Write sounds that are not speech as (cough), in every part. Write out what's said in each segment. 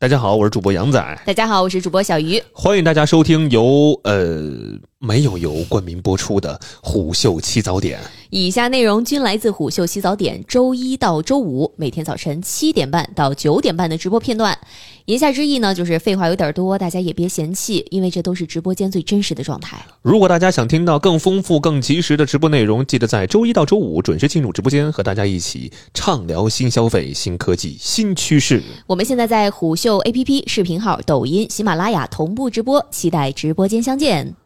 大家好，我是主播杨仔。大家好，我是主播小鱼。欢迎大家收听由呃没有由冠名播出的虎嗅七早点。以下内容均来自虎嗅七早点周一到周五每天早晨七点半到九点半的直播片段。言下之意呢，就是废话有点多，大家也别嫌弃，因为这都是直播间最真实的状态。如果大家想听到更丰富、更及时的直播内容，记得在周一到周五准时进入直播间，和大家一起畅聊新消费、新科技、新趋势。我们现在在虎嗅 APP、视频号、抖音、喜马拉雅同步直播，期待直播间相见。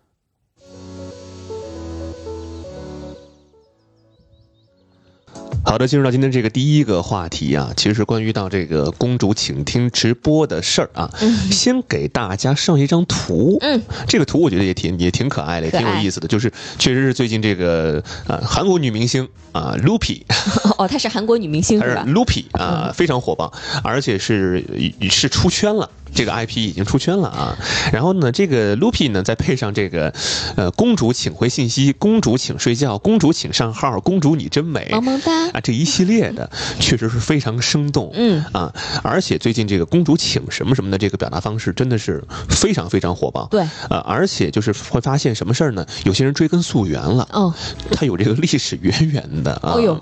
好的，进入到今天这个第一个话题啊，其实是关于到这个公主请听直播的事儿啊。先给大家上一张图，嗯，这个图我觉得也挺也挺可爱的，也挺有意思的，就是确实是最近这个呃韩国女明星啊 Lupi，(laughs) 哦，她是韩国女明星是吧？Lupi 啊，非常火爆，而且是是出圈了。这个 IP 已经出圈了啊，然后呢，这个 Lupi 呢，再配上这个，呃，公主请回信息，公主请睡觉，公主请上号，公主你真美，萌萌哒啊，这一系列的确实是非常生动，嗯啊，而且最近这个公主请什么什么的这个表达方式真的是非常非常火爆，对，啊，而且就是会发现什么事儿呢？有些人追根溯源了，哦，它有这个历史渊源的啊，哦呦，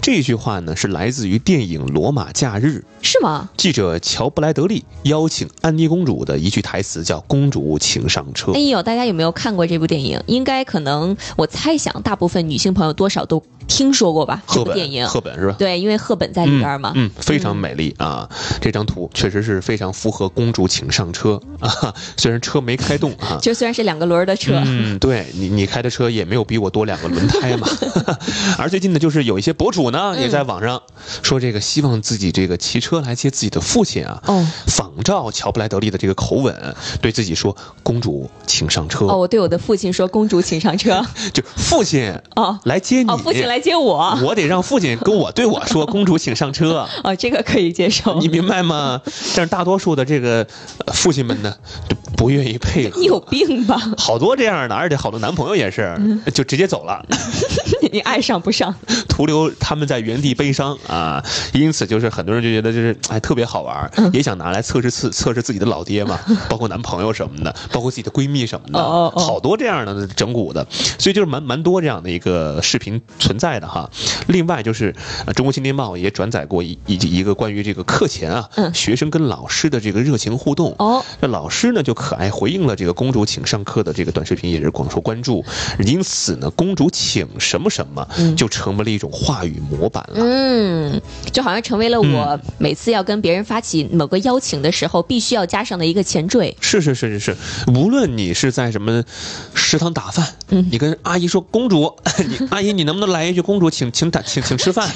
这句话呢是来自于电影《罗马假日》，是吗？记者乔布莱德利邀请。安妮公主的一句台词叫“公主，请上车”。哎呦，大家有没有看过这部电影？应该可能，我猜想大部分女性朋友多少都听说过吧？这部电影，赫本是吧？对，因为赫本在里边嘛。嗯，非常美丽啊！这张图确实是非常符合“公主，请上车”啊。(laughs) 虽然车没开动啊，(laughs) 就虽然是两个轮的车，嗯，对你你开的车也没有比我多两个轮胎嘛。(laughs) 而最近呢，就是有一些博主呢也在网上说这个希望自己这个骑车来接自己的父亲啊，哦，仿照乔布莱德利的这个口吻，对自己说：“公主，请上车。”哦，我对我的父亲说：“公主，请上车。”就父亲哦来接你，哦，父亲来接我，我得让父亲跟我对我说：“公主，请上车。(laughs) ”哦，这个可以接受，你明白吗？但是大多数的这个父亲们呢，就不愿意配合。(laughs) 你有病吧？好多这样的，而且好多男朋友也是，就直接走了。(laughs) 你爱上不上，徒留他们在原地悲伤啊！因此，就是很多人就觉得就是哎特别好玩，也想拿来测试测测试自己的老爹嘛，包括男朋友什么的，包括自己的闺蜜什么的，好多这样的整蛊的，所以就是蛮蛮多这样的一个视频存在的哈。另外就是呃中国青年报也转载过一一一个关于这个课前啊，学生跟老师的这个热情互动哦，那老师呢就可爱回应了这个公主请上课的这个短视频，也是广受关注。因此呢，公主请什么什么就成为了一种话语模板了。嗯，就好像成为了我每次要跟别人发起某个邀请的时候，必须要加上的一个前缀。是是是是是，无论你是在什么食堂打饭，你跟阿姨说公主，(laughs) 阿姨你能不能来一句公主请请打请请吃饭？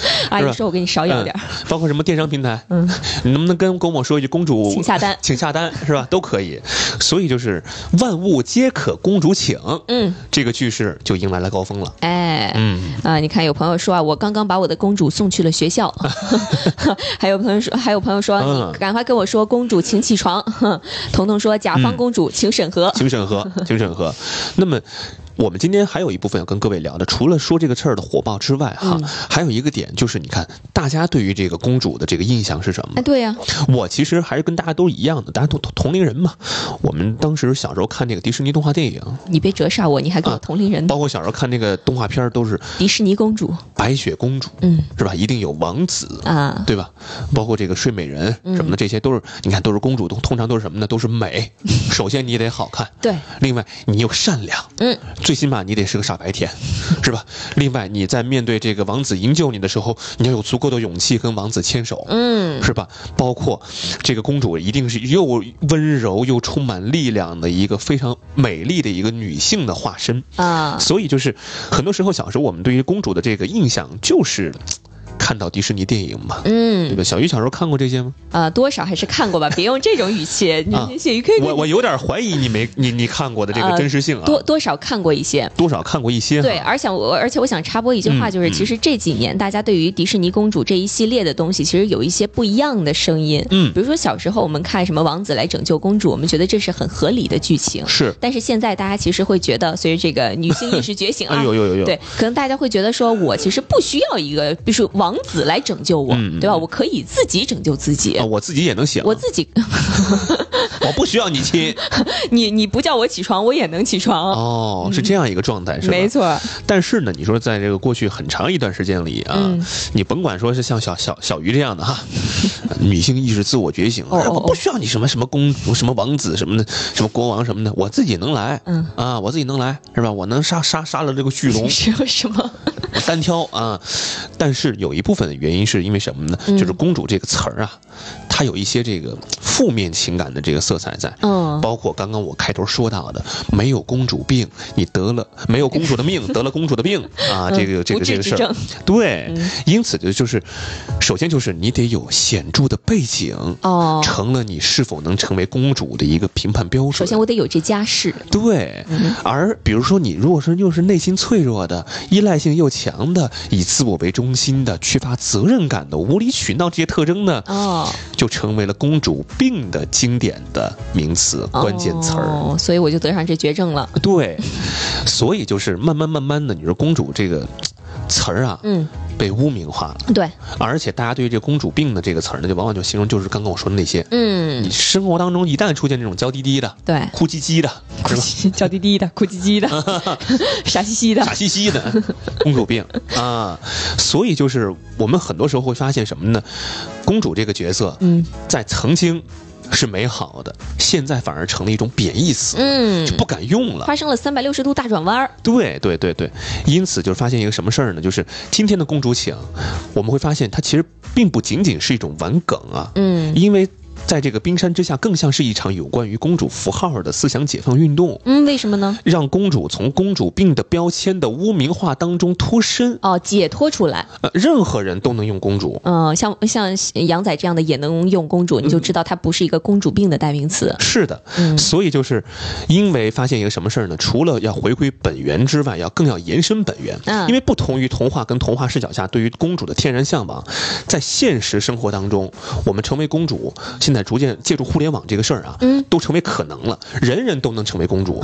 (laughs) 阿姨说我给你少要点。包括什么电商平台，嗯，你能不能跟跟我说一句公主请下单，(laughs) 请下单是吧？都可以。所以就是万物皆可公主请，嗯，这个句式就迎来了高峰了。哎，嗯啊，你看有朋友说啊，我刚刚把我的公主送去了学校，(laughs) 还有朋友说，还有朋友说，你赶快跟我说公主请起床。彤彤说，甲方公主请审核，请审核，请审核。那么。我们今天还有一部分要跟各位聊的，除了说这个事儿的火爆之外，哈，还有一个点就是，你看大家对于这个公主的这个印象是什么？哎，对呀，我其实还是跟大家都一样的，大家都同龄人嘛。我们当时小时候看那个迪士尼动画电影，你别折煞我，你还跟我同龄人。包括小时候看那个动画片都是迪士尼公主、白雪公主，嗯，是吧？一定有王子啊，对吧？包括这个睡美人什么的，这些都是你看都是公主，都通常都是什么呢？都是美。(laughs) 首先你得好看，对。另外你又善良，嗯，最起码你得是个。傻白甜，(laughs) 是吧？另外，你在面对这个王子营救你的时候，你要有足够的勇气跟王子牵手，嗯，是吧？包括这个公主一定是又温柔又充满力量的一个非常美丽的一个女性的化身啊。所以，就是很多时候小时候我们对于公主的这个印象就是。看到迪士尼电影嘛，嗯，对吧？小鱼小时候看过这些吗？啊，多少还是看过吧，(laughs) 别用这种语气。你小鱼可以，我我有点怀疑你没你你看过的这个真实性啊。多多少看过一些，多少看过一些。对，而且我而且我想插播一句话，就是其实这几年大家对于迪士尼公主这一系列的东西，其实有一些不一样的声音。嗯，比如说小时候我们看什么王子来拯救公主，我们觉得这是很合理的剧情。是，但是现在大家其实会觉得，随着这个女性意识觉醒啊，有有有有，对，可能大家会觉得说，我其实不需要一个，比如说王。王子来拯救我，对吧？我可以自己拯救自己，我自己也能醒，我自己，(laughs) 我不需要你亲，(laughs) 你你不叫我起床，我也能起床。哦，是这样一个状态，是吧？没错。但是呢，你说在这个过去很长一段时间里啊，你甭管说是像小小小鱼这样的哈，(laughs) 女性意识自我觉醒，我不需要你什么什么公主、什么王子什么的，什么国王什么的，我自己能来，嗯啊，我自己能来，是吧？我能杀杀杀了这个巨龙，什么什么？我 (laughs) 单挑啊！但是有一部分的原因是因为什么呢？就是“公主”这个词儿啊，它有一些这个负面情感的这个色彩在。嗯，包括刚刚我开头说到的，没有公主病，你得了没有公主的命，(laughs) 得了公主的病啊，这个这个这个事儿。对，因此就就是，首先就是你得有显著的背景哦，成了你是否能成为公主的一个评判标准。首先我得有这家世。对，而比如说你如果说又是内心脆弱的，依赖性又强。强的以自我为中心的、缺乏责任感的、无理取闹这些特征呢，哦，就成为了公主病的经典的名词、关键词儿。所以我就得上这绝症了。对，所以就是慢慢慢慢的，你说公主这个词儿啊，嗯。被污名化了，对，而且大家对于这“公主病”的这个词儿呢，就往往就形容就是刚刚我说的那些，嗯，你生活当中一旦出现这种娇滴滴的，对，哭唧唧的，是吧？(laughs) 娇滴滴的，哭唧唧的，(laughs) 傻兮兮的，傻兮兮的，公主病 (laughs) 啊！所以就是我们很多时候会发现什么呢？公主这个角色，嗯，在曾经。是美好的，现在反而成了一种贬义词，嗯，就不敢用了。发生了三百六十度大转弯儿。对对对对，因此就是发现一个什么事儿呢？就是今天的公主请，我们会发现它其实并不仅仅是一种玩梗啊，嗯，因为。在这个冰山之下，更像是一场有关于公主符号的思想解放运动。嗯，为什么呢？让公主从公主病的标签的污名化当中脱身哦，解脱出来。呃，任何人都能用公主。嗯，像像杨仔这样的也能用公主，你就知道它不是一个公主病的代名词。是的，嗯，所以就是因为发现一个什么事儿呢？除了要回归本源之外，要更要延伸本源。嗯，因为不同于童话跟童话视角下对于公主的天然向往，在现实生活当中，我们成为公主。现在逐渐借助互联网这个事儿啊，嗯，都成为可能了，人人都能成为公主，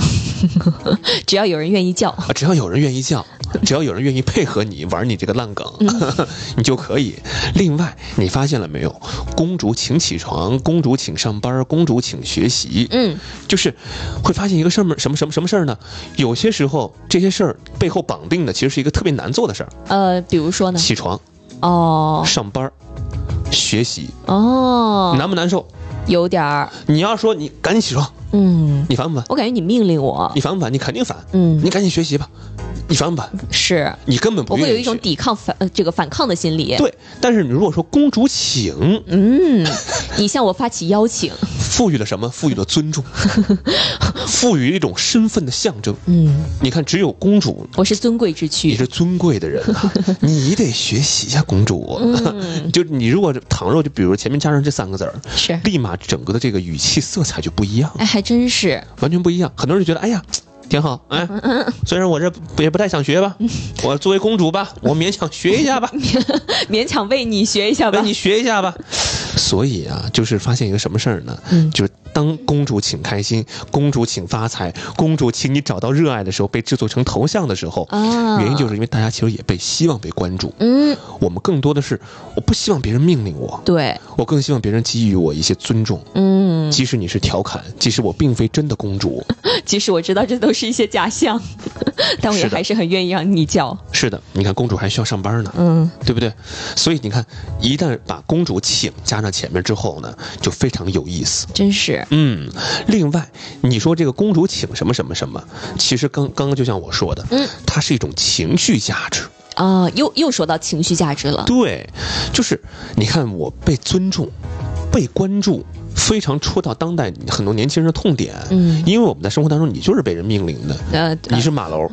(laughs) 只要有人愿意叫，只要有人愿意叫，(laughs) 只要有人愿意配合你玩你这个烂梗，(laughs) 你就可以。另外，你发现了没有？公主请起床，公主请上班，公主请学习，嗯，就是会发现一个事儿，什么什么什么事儿呢？有些时候这些事儿背后绑定的其实是一个特别难做的事儿。呃，比如说呢？起床，哦，上班。学习哦，难不难受？有点儿。你要说你赶紧起床，嗯，你烦不烦？我感觉你命令我，你烦不烦？你肯定烦，嗯，你赶紧学习吧。你烦不烦？是你根本不会有一种抵抗反这个反抗的心理。对，但是你如果说公主请，嗯，(laughs) 你向我发起邀请，赋予了什么？赋予了尊重，(laughs) 赋予一种身份的象征。嗯，你看，只有公主，我是尊贵之躯，你是尊贵的人，(laughs) 你得学习呀，公主。就你如果倘若就比如前面加上这三个字儿，是立马整个的这个语气色彩就不一样。哎，还真是完全不一样。很多人就觉得，哎呀。挺好，(laughs) 哎，虽然我这也不太想学吧，(laughs) 我作为公主吧，我勉强学一下吧，勉强为你学一下吧，为你学一下吧。所以啊，就是发现一个什么事儿呢？嗯，就是当公主请开心，公主请发财，公主请你找到热爱的时候，被制作成头像的时候，啊，原因就是因为大家其实也被希望被关注。嗯，我们更多的是我不希望别人命令我，对我更希望别人给予我一些尊重。嗯，即使你是调侃，即使我并非真的公主，(laughs) 即使我知道这都是一些假象，(laughs) 但我也还是很愿意让你叫。是的，你看公主还需要上班呢，嗯，对不对？所以你看，一旦把公主请加上。前面之后呢，就非常有意思，真是。嗯，另外，你说这个公主请什么什么什么，其实刚刚刚就像我说的，嗯，它是一种情绪价值啊，又又说到情绪价值了。对，就是你看我被尊重、被关注，非常戳到当代很多年轻人的痛点。嗯，因为我们在生活当中，你就是被人命令的。呃，你是马楼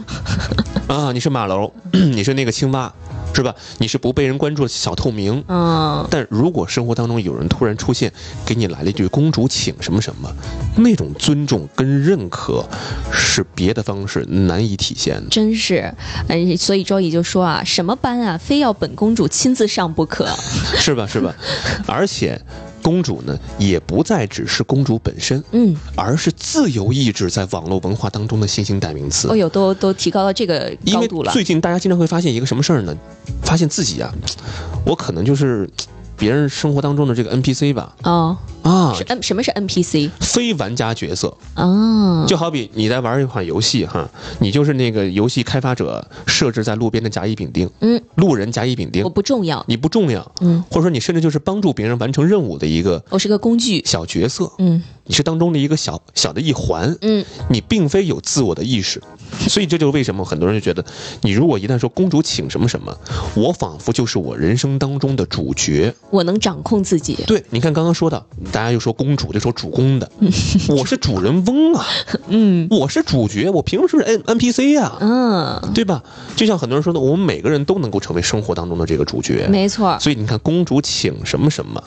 啊，你是马楼，(clears throat) 你是那个青蛙。是吧？你是不被人关注的小透明。嗯。但如果生活当中有人突然出现，给你来了一句“公主请什么什么”，那种尊重跟认可，是别的方式难以体现的。真是，嗯，所以周乙就说啊，什么班啊，非要本公主亲自上不可，(laughs) 是吧？是吧？而且。公主呢，也不再只是公主本身，嗯，而是自由意志在网络文化当中的新兴代名词。哦呦，都都提高到这个高度了。最近大家经常会发现一个什么事儿呢？发现自己啊，我可能就是别人生活当中的这个 NPC 吧。哦。啊，是 N 什么是 NPC？非玩家角色。哦，就好比你在玩一款游戏哈，你就是那个游戏开发者设置在路边的甲乙丙丁，嗯，路人甲乙丙丁，我不重要，你不重要，嗯，或者说你甚至就是帮助别人完成任务的一个，我是个工具。小角色，嗯，你是当中的一个小小的一环，嗯，你并非有自我的意识，所以这就是为什么很多人就觉得，你如果一旦说公主请什么什么，我仿佛就是我人生当中的主角，我能掌控自己。对，你看刚刚说的，大家又说公主。就说主公的，我是主人翁啊，(laughs) 嗯，我是主角，我凭什么是 N N P C 呀？嗯，对吧？就像很多人说的，我们每个人都能够成为生活当中的这个主角，没错。所以你看，公主请什么什么，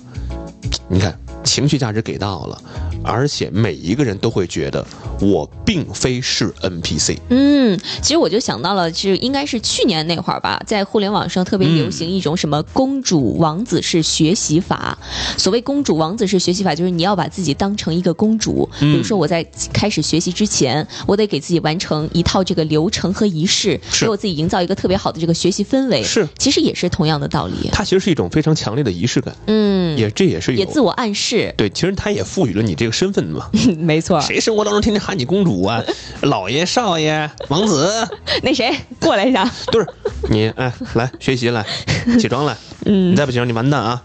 你看。情绪价值给到了，而且每一个人都会觉得我并非是 NPC。嗯，其实我就想到了，就应该是去年那会儿吧，在互联网上特别流行一种什么公主王子式学习法。所谓公主王子式学习法，就是你要把自己当成一个公主。比如说我在开始学习之前，我得给自己完成一套这个流程和仪式，给我自己营造一个特别好的这个学习氛围。是，其实也是同样的道理。它其实是一种非常强烈的仪式感。嗯，也这也是也自我暗示。是对，其实他也赋予了你这个身份嘛，(laughs) 没错。谁生活当中天天喊你公主啊，老爷、少爷、王子？(laughs) 那谁过来一下？(laughs) 都是你，哎，来学习来，起床来。嗯，你再不起床，你完蛋啊！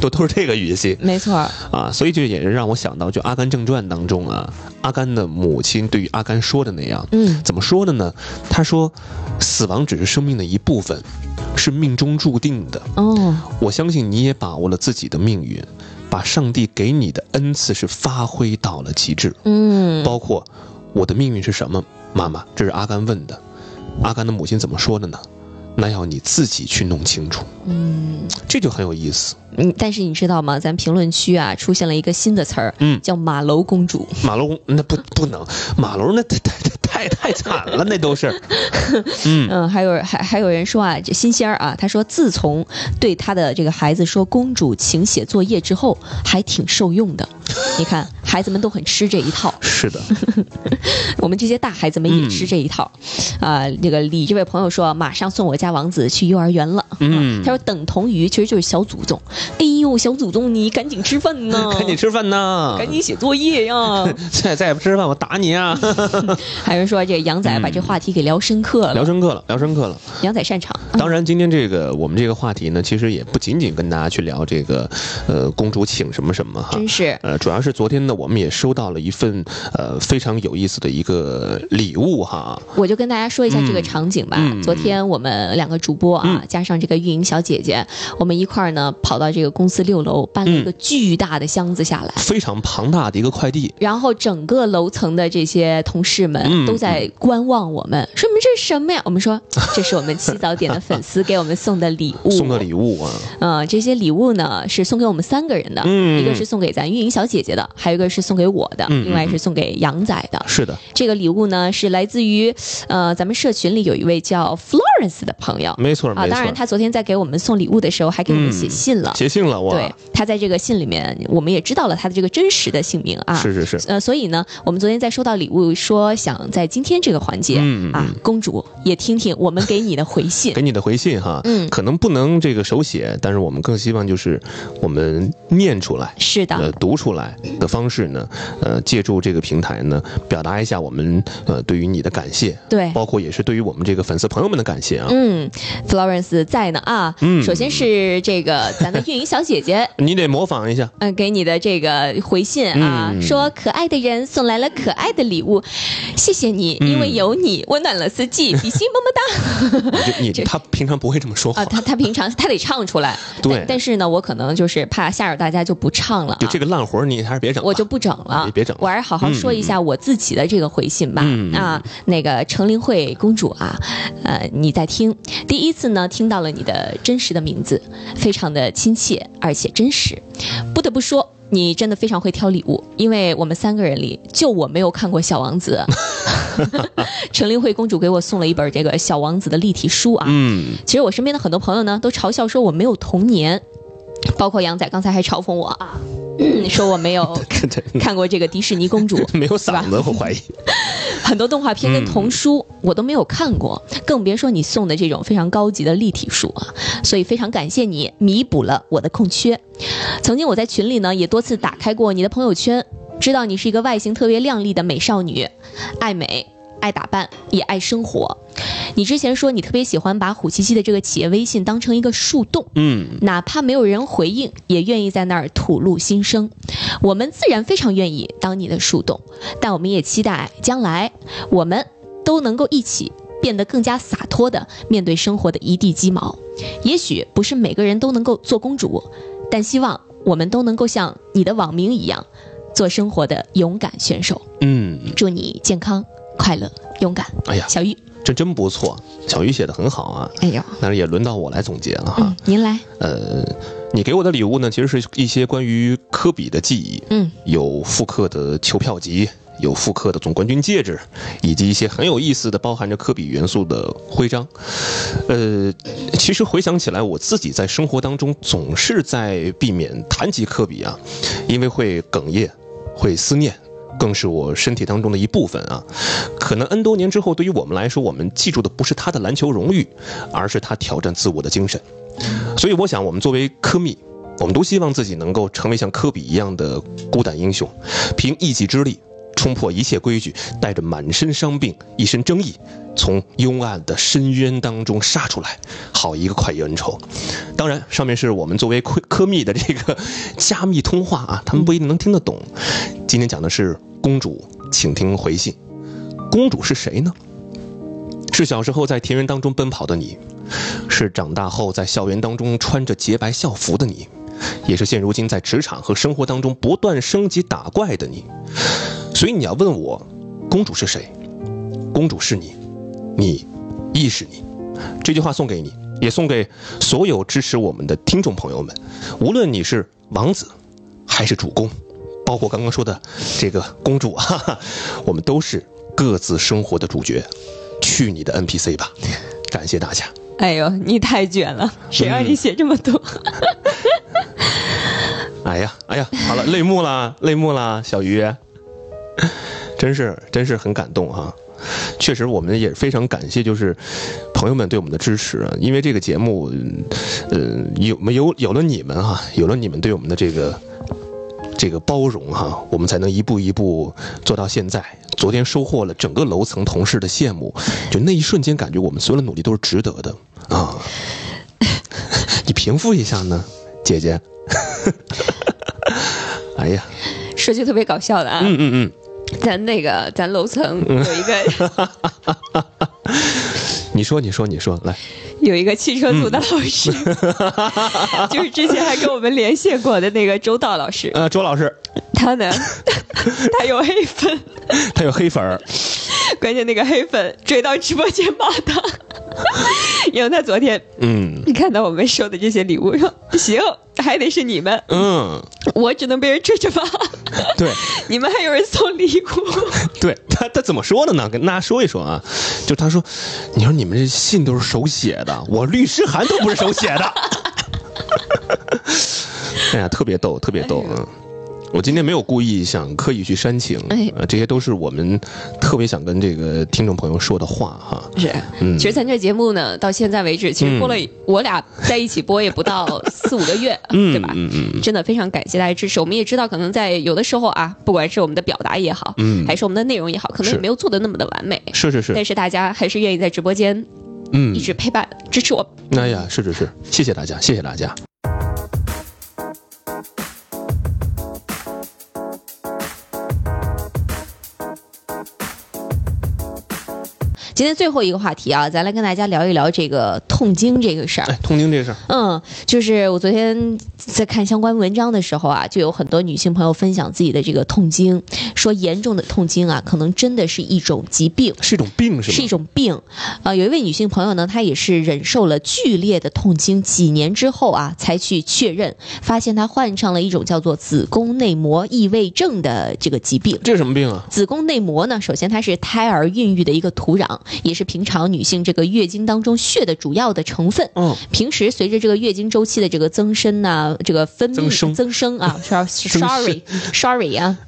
都都是这个语气，没错。啊，所以就也是让我想到，就《阿甘正传》当中啊，阿甘的母亲对于阿甘说的那样，嗯，怎么说的呢？他说，死亡只是生命的一部分。是命中注定的哦，我相信你也把握了自己的命运，把上帝给你的恩赐是发挥到了极致。嗯，包括我的命运是什么？妈妈，这是阿甘问的，阿甘的母亲怎么说的呢？那要你自己去弄清楚。嗯，这就很有意思。嗯，但是你知道吗？咱评论区啊出现了一个新的词儿，嗯，叫马楼公主。马楼公那不不能，马楼那太太太太惨了，那都是。(laughs) 嗯嗯，还有还还有人说啊，这新鲜儿啊，他说自从对他的这个孩子说公主请写作业之后，还挺受用的。你看，孩子们都很吃这一套。是的，(laughs) 我们这些大孩子们也吃这一套。啊，这个李这位朋友说，马上送我家王子去幼儿园了。嗯，他说等同于其实就是小祖宗。哎呦，小祖宗，你赶紧吃饭呢！(laughs) 赶紧吃饭呢！赶紧写作业呀！再再不吃饭，我打你啊！还有人说，这杨仔把这话题给聊深刻了，聊深刻了，聊深刻了。杨仔擅长。当然，今天这个我们这个话题呢，其实也不仅仅跟大家去聊这个，呃，公主请什么什么哈。真是。呃，主要是昨天呢，我们也收到了一份呃非常有意思的一个礼物哈。我就跟大家说一下这个场景吧。昨天我们两个主播啊，加上这个运营小姐姐，我们一块儿呢跑到这个公司六楼，搬了一个巨大的箱子下来，非常庞大的一个快递。然后整个楼层的这些同事们都在观望我们，说：“你们这是什么呀？”我们说：“这是我们七早点的粉丝给我们送的礼物。”送的礼物啊。嗯，这些礼物呢是送给我们三个人的，一个是送给咱运营小姐姐的，还有一个是送给我的，另外是送给杨仔的。是的，这个礼物呢是来自于呃咱们社群里有一位叫 Florence 的朋友。没错，啊，当然他昨天在给我们送礼物的时候还给我们写信了，写信了。对，他在这个信里面，我们也知道了他的这个真实的姓名啊。是是是。呃，所以呢，我们昨天在收到礼物，说想在今天这个环节啊，公主也听听我们给你的回信，给你的回信哈。嗯，可能不能这个手写，但是我们更希望就是我们念出来，是的，呃，读出来的方式呢，呃，借助这个平台呢，表达一下我们呃对于你的感谢，对，包括也是对于我们这个粉丝朋友们的感谢啊。嗯，Florence 在呢啊。嗯，首先是这个咱的运营小姐姐，(laughs) 你得模仿一下。嗯，给你的这个回信啊，说可爱的人送来了可爱的礼物，谢谢你，因为有你温暖了四季，(laughs) 比心么么哒。你 (laughs) 他平常不会这么说话啊，他他平常他得唱出来。(laughs) 对，但是呢，我可能就是怕吓着大家，就不唱了。就这个烂活你还是别整，我就不整了。别整，我还是好好说一下我自己的这个回信吧。啊，那个程灵慧公主啊，呃，你在听第一次呢，听到了你的真实的名字，非常的亲切而且真实。不得不说，你真的非常会挑礼物，因为我们三个人里就我没有看过《小王子》。(laughs) 陈林慧公主给我送了一本这个《小王子》的立体书啊。嗯，其实我身边的很多朋友呢，都嘲笑说我没有童年，包括杨仔刚才还嘲讽我啊。(coughs) 说我没有 (laughs) 看过这个迪士尼公主，(laughs) 没有嗓子，我怀疑。(laughs) 很多动画片跟童书我都没有看过，更别说你送的这种非常高级的立体书啊。所以非常感谢你弥补了我的空缺。曾经我在群里呢也多次打开过你的朋友圈，知道你是一个外形特别靓丽的美少女，爱美。爱打扮也爱生活，你之前说你特别喜欢把虎七七的这个企业微信当成一个树洞，嗯，哪怕没有人回应，也愿意在那儿吐露心声。我们自然非常愿意当你的树洞，但我们也期待将来我们都能够一起变得更加洒脱的面对生活的一地鸡毛。也许不是每个人都能够做公主，但希望我们都能够像你的网名一样，做生活的勇敢选手。嗯，祝你健康。快乐勇敢，哎呀，小玉，这真不错，小玉写的很好啊。哎呦，那也轮到我来总结了哈。您来。呃，你给我的礼物呢，其实是一些关于科比的记忆。嗯，有复刻的球票集，有复刻的总冠军戒指，以及一些很有意思的包含着科比元素的徽章。呃，其实回想起来，我自己在生活当中总是在避免谈及科比啊，因为会哽咽，会思念。更是我身体当中的一部分啊！可能 N 多年之后，对于我们来说，我们记住的不是他的篮球荣誉，而是他挑战自我的精神。所以，我想，我们作为科密，我们都希望自己能够成为像科比一样的孤胆英雄，凭一己之力。冲破一切规矩，带着满身伤病、一身争议，从幽暗的深渊当中杀出来，好一个快意恩仇。当然，上面是我们作为科科密的这个加密通话啊，他们不一定能听得懂。今天讲的是公主，请听回信。公主是谁呢？是小时候在田园当中奔跑的你，是长大后在校园当中穿着洁白校服的你，也是现如今在职场和生活当中不断升级打怪的你。所以你要问我，公主是谁？公主是你，你亦是你。这句话送给你，也送给所有支持我们的听众朋友们。无论你是王子，还是主公，包括刚刚说的这个公主，哈哈，我们都是各自生活的主角。去你的 NPC 吧！感谢大家。哎呦，你太卷了，谁让你写这么多？(laughs) 哎呀，哎呀，好了，泪目了，泪目了，小鱼。真是，真是很感动哈！确实，我们也非常感谢，就是朋友们对我们的支持啊。因为这个节目，呃，有没有有了你们哈，有了你们对我们的这个这个包容哈，我们才能一步一步做到现在。昨天收获了整个楼层同事的羡慕，就那一瞬间感觉我们所有的努力都是值得的啊！(laughs) 你平复一下呢，姐姐。(laughs) 哎呀！说句特别搞笑的啊，嗯嗯嗯，咱那个咱楼层有一个，(laughs) 你说你说你说来，有一个汽车组的老师，(laughs) 就是之前还跟我们连线过的那个周道老师，呃，周老师，他呢，(laughs) 他有黑粉，他有黑粉儿，关键那个黑粉追到直播间骂他。(laughs) 因为他昨天，嗯，看到我们收的这些礼物，说行，还得是你们，嗯，我只能被人追着骂，对，(laughs) 你们还有人送礼物，(laughs) 对他他怎么说的呢？跟大家说一说啊，就他说，你说你们这信都是手写的，我律师函都不是手写的，(laughs) 哎呀，特别逗，特别逗，嗯。我今天没有故意想刻意去煽情，呃，这些都是我们特别想跟这个听众朋友说的话哈。是，嗯，其实咱这节目呢，到现在为止，其实播了，我俩在一起播也不到 (laughs) 四五个月，对吧？嗯嗯，真的非常感谢大家支持。我们也知道，可能在有的时候啊，不管是我们的表达也好，嗯，还是我们的内容也好，可能也没有做的那么的完美。是是是。但是大家还是愿意在直播间，嗯，一直陪伴支持我。哎呀，是是是，谢谢大家，谢谢大家。今天最后一个话题啊，咱来跟大家聊一聊这个痛经这个事儿。哎，痛经这个事儿，嗯，就是我昨天在看相关文章的时候啊，就有很多女性朋友分享自己的这个痛经，说严重的痛经啊，可能真的是一种疾病，是一种病是吗？是一种病。啊，有一位女性朋友呢，她也是忍受了剧烈的痛经几年之后啊，才去确认，发现她患上了一种叫做子宫内膜异位症的这个疾病。这是什么病啊？子宫内膜呢，首先它是胎儿孕育的一个土壤。也是平常女性这个月经当中血的主要的成分。嗯，平时随着这个月经周期的这个增生呐、啊，这个分泌增生啊，(laughs) sorry sorry 啊。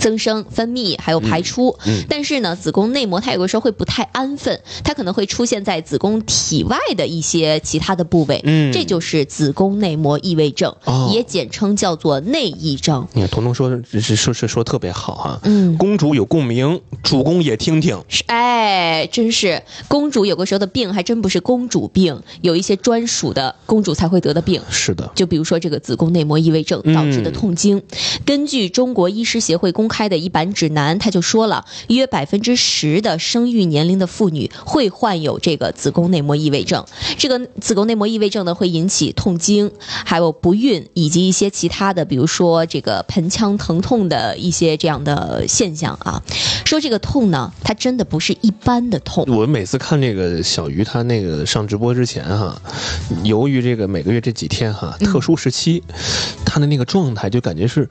增生、分泌还有排出，但是呢，子宫内膜它有的时候会不太安分，它可能会出现在子宫体外的一些其他的部位，嗯，这就是子宫内膜异位症，也简称叫做内异症。你看，彤彤说是说是说特别好哈，嗯，公主有共鸣，主公也听听，哎，真是。公主有个时候的病还真不是公主病，有一些专属的公主才会得的病，是的，就比如说这个子宫内膜异位症导致的痛经，根据中国医师协。会公开的一版指南，他就说了，约百分之十的生育年龄的妇女会患有这个子宫内膜异位症。这个子宫内膜异位症呢，会引起痛经，还有不孕，以及一些其他的，比如说这个盆腔疼痛的一些这样的现象啊。说这个痛呢，它真的不是一般的痛。我每次看这个小鱼，他那个上直播之前哈，由于这个每个月这几天哈，特殊时期，他的那个状态就感觉是。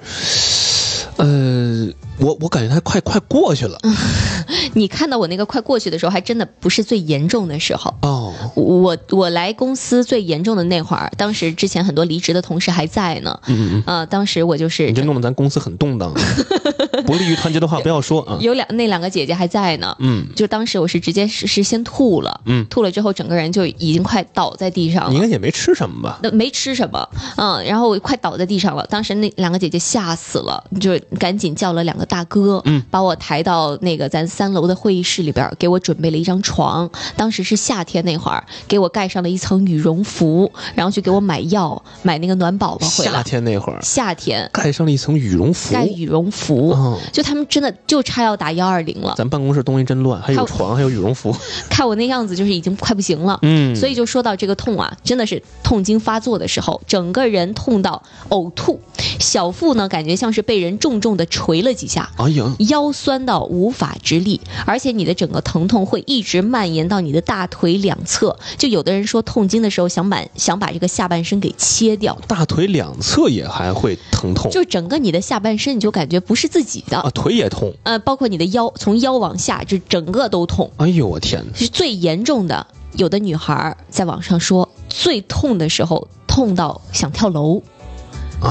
呃，我我感觉它快快过去了。(laughs) 你看到我那个快过去的时候，还真的不是最严重的时候。哦，我我来公司最严重的那会儿，当时之前很多离职的同事还在呢。嗯嗯。啊，当时我就是。你这弄得咱公司很动荡。(laughs) 不利于团结的话不要说啊。有两那两个姐姐还在呢。嗯。就当时我是直接是是先吐了。嗯。吐了之后，整个人就已经快倒在地上了。你应该也没吃什么吧？那没吃什么。嗯。然后我快倒在地上了。当时那两个姐姐吓死了，就。赶紧叫了两个大哥，嗯，把我抬到那个咱三楼的会议室里边，给我准备了一张床。当时是夏天那会儿，给我盖上了一层羽绒服，然后去给我买药，买那个暖宝宝回来。夏天那会儿，夏天盖上了一层羽绒服，盖羽绒服，就他们真的就差要打幺二零了。咱办公室东西真乱，还有床，还有羽绒服。(laughs) 看我那样子，就是已经快不行了。嗯，所以就说到这个痛啊，真的是痛经发作的时候，整个人痛到呕吐，小腹呢感觉像是被人重重的。捶了几下，哎呀，腰酸到无法直立，而且你的整个疼痛会一直蔓延到你的大腿两侧。就有的人说痛经的时候想把想把这个下半身给切掉，大腿两侧也还会疼痛，就整个你的下半身你就感觉不是自己的啊，腿也痛，呃，包括你的腰，从腰往下就整个都痛。哎呦我天，是最严重的。有的女孩在网上说，最痛的时候痛到想跳楼。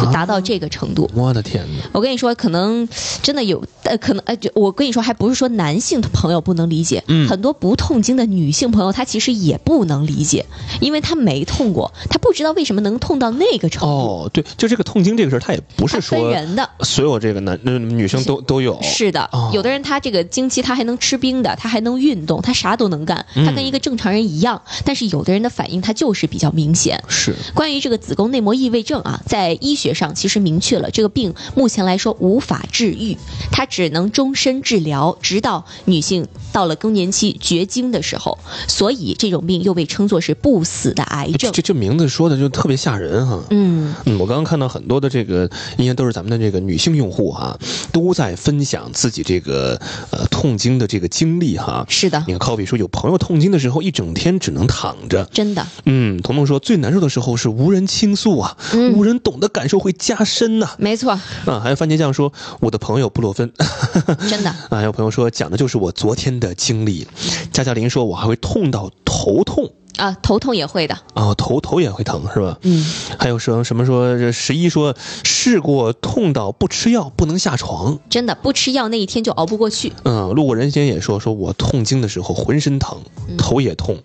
就达到这个程度，我的天哪！我跟你说，可能真的有，呃，可能，呃，就我跟你说，还不是说男性朋友不能理解，嗯，很多不痛经的女性朋友，她其实也不能理解，因为她没痛过，她不知道为什么能痛到那个程度。哦，对，就这个痛经这个事儿，它也不是说分人的，所有这个男女生都都有。是的，有的人他这个经期他还能吃冰的，他还能运动，他啥都能干，他跟一个正常人一样。但是有的人的反应他就是比较明显。是关于这个子宫内膜异位症啊，在医学上其实明。确了，这个病目前来说无法治愈，它只能终身治疗，直到女性到了更年期绝经的时候。所以这种病又被称作是不死的癌症。这这名字说的就特别吓人哈。嗯嗯，我刚刚看到很多的这个，应该都是咱们的这个女性用户哈，都在分享自己这个呃痛经的这个经历哈。是的，你看，好比说有朋友痛经的时候，一整天只能躺着。真的。嗯，彤彤说最难受的时候是无人倾诉啊，无人懂的感受会加深。呐，没错。啊，还有番茄酱说，我的朋友布洛芬，(laughs) 真的。(laughs) 啊，还有朋友说，讲的就是我昨天的经历。加加林说，我还会痛到头痛。啊，头痛也会的哦，头头也会疼是吧？嗯，还有说什么说这十一说试过痛到不吃药不能下床，真的不吃药那一天就熬不过去。嗯，路过人间也说说我痛经的时候浑身疼，头也痛。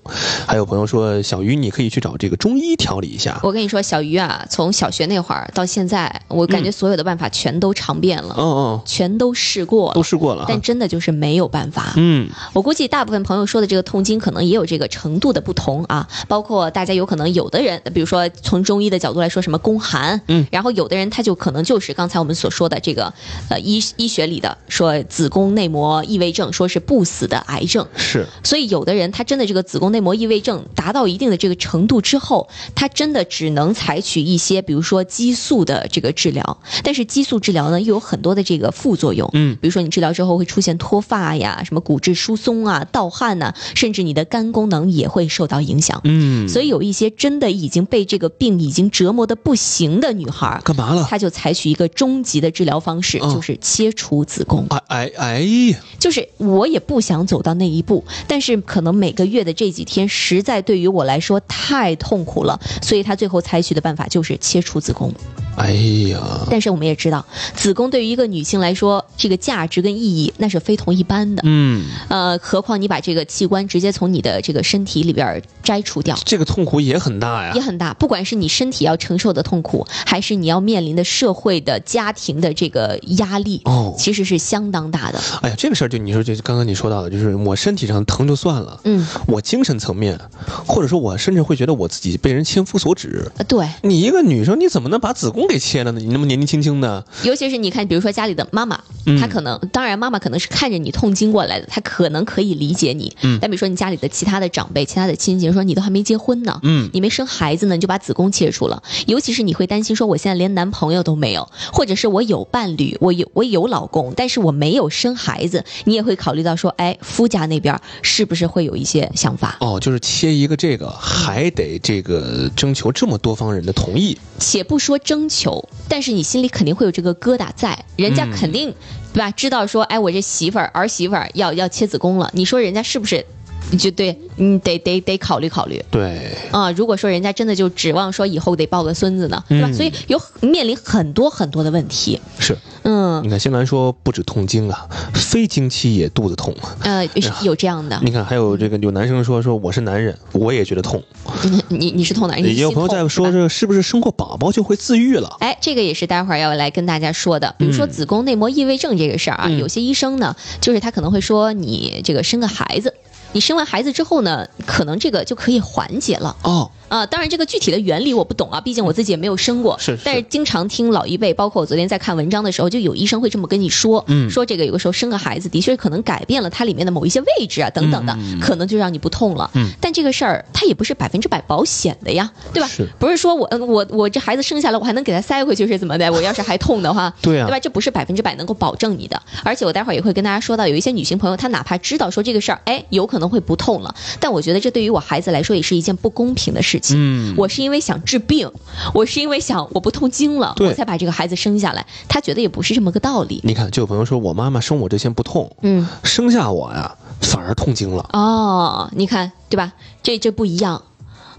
还有朋友说小鱼你可以去找这个中医调理一下。我跟你说小鱼啊，从小学那会儿到现在，我感觉所有的办法全都尝遍了，嗯嗯，全都试过，都试过了，但真的就是没有办法。嗯，我估计大部分朋友说的这个痛经可能也有这个程度的不同。啊，包括大家有可能有的人，比如说从中医的角度来说，什么宫寒，嗯，然后有的人他就可能就是刚才我们所说的这个，呃，医医学里的说子宫内膜异位症，说是不死的癌症，是。所以有的人他真的这个子宫内膜异位症达到一定的这个程度之后，他真的只能采取一些，比如说激素的这个治疗，但是激素治疗呢又有很多的这个副作用，嗯，比如说你治疗之后会出现脱发呀，什么骨质疏松啊、盗汗呐，甚至你的肝功能也会受到。影响。嗯，所以有一些真的已经被这个病已经折磨的不行的女孩，干嘛了？她就采取一个终极的治疗方式，就是切除子宫。哎哎哎，就是我也不想走到那一步，但是可能每个月的这几天实在对于我来说太痛苦了，所以她最后采取的办法就是切除子宫。哎呀！但是我们也知道，子宫对于一个女性来说，这个价值跟意义那是非同一般的。嗯，呃，何况你把这个器官直接从你的这个身体里边摘除掉，这个痛苦也很大呀，也很大。不管是你身体要承受的痛苦，还是你要面临的社会的家庭的这个压力，哦，其实是相当大的。哎呀，这个事儿就你说，就刚刚你说到的，就是我身体上疼就算了，嗯，我精神层面，或者说我甚至会觉得我自己被人千夫所指。对，你一个女生，你怎么能把子宫给切了呢？你那么年纪轻轻的，尤其是你看，比如说家里的妈妈，她可能，当然妈妈可能是看着你痛经过来的，她可能可以理解你。嗯，但比如说你家里的其他的长辈、其他的亲戚说你都还没结婚呢，嗯，你没生孩子呢，你就把子宫切除了。尤其是你会担心说我现在连男朋友都没有，或者是我有伴侣，我有我有老公，但是我没有生孩子，你也会考虑到说，哎，夫家那边是不是会有一些想法？哦，就是切一个这个，还得这个征求这么多方人的同意。且不说征求，但是你心里肯定会有这个疙瘩在，人家肯定，对吧？知道说，哎，我这媳妇儿儿媳妇儿要要切子宫了，你说人家是不是？你就对，你得得得考虑考虑。对啊，如果说人家真的就指望说以后得抱个孙子呢，对吧？所以有面临很多很多的问题。是，嗯，你看，新兰说不止痛经啊，(laughs) 非经期也肚子痛。呃，有这样的。你看，还有这个有男生说说我是男人，我也觉得痛。(laughs) 你你是痛男人？也有朋友在说这是不是生过宝宝就会自愈了？哎，这个也是待会儿要来跟大家说的。比如说子宫内膜异位症这个事儿啊，有些医生呢，就是他可能会说你这个生个孩子。你生完孩子之后呢，可能这个就可以缓解了哦。啊，当然这个具体的原理我不懂啊，毕竟我自己也没有生过。是，但是经常听老一辈，包括我昨天在看文章的时候，就有医生会这么跟你说，嗯，说这个有的时候生个孩子的确可能改变了它里面的某一些位置啊，等等的，可能就让你不痛了。嗯，但这个事儿它也不是百分之百保险的呀，对吧？是，不是说我我我这孩子生下来我还能给他塞回去是怎么的？我要是还痛的话，(laughs) 对啊，对吧？这不是百分之百能够保证你的。而且我待会儿也会跟大家说到，有一些女性朋友她哪怕知道说这个事儿，哎，有可能会不痛了，但我觉得这对于我孩子来说也是一件不公平的事情。嗯，我。是因为想治病，我是因为想我不痛经了，我才把这个孩子生下来。他觉得也不是这么个道理。你看，就有朋友说我妈妈生我之前不痛，嗯，生下我呀反而痛经了。哦，你看对吧？这这不一样。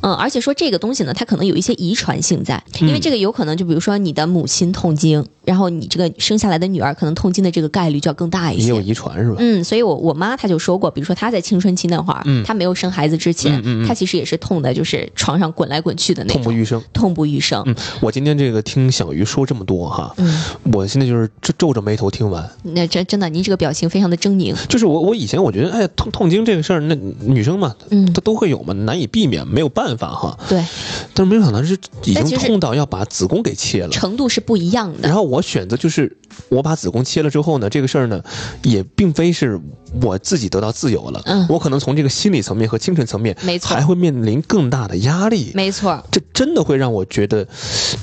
嗯，而且说这个东西呢，它可能有一些遗传性在，因为这个有可能就比如说你的母亲痛经，然后你这个生下来的女儿可能痛经的这个概率就要更大一些。也有遗传是吧？嗯，所以我我妈她就说过，比如说她在青春期那会儿，她没有生孩子之前，她其实也是痛的，就是床上滚来滚去的那种，痛不欲生，痛不欲生。嗯，我今天这个听小鱼说这么多哈，嗯，我现在就是皱皱着眉头听完。那真真的，您这个表情非常的狰狞。就是我我以前我觉得，哎，痛痛经这个事儿，那女生嘛，嗯，她都会有嘛，难以避免，没有办法哈。对。但是没有想到是已经痛到要把子宫给切了，程度是不一样的。然后我选择就是我把子宫切了之后呢，这个事儿呢，也并非是我自己得到自由了，嗯，我可能从这个心理层面和精神层面，没错，还会面临更大的压力，没错。这真的会让我觉得，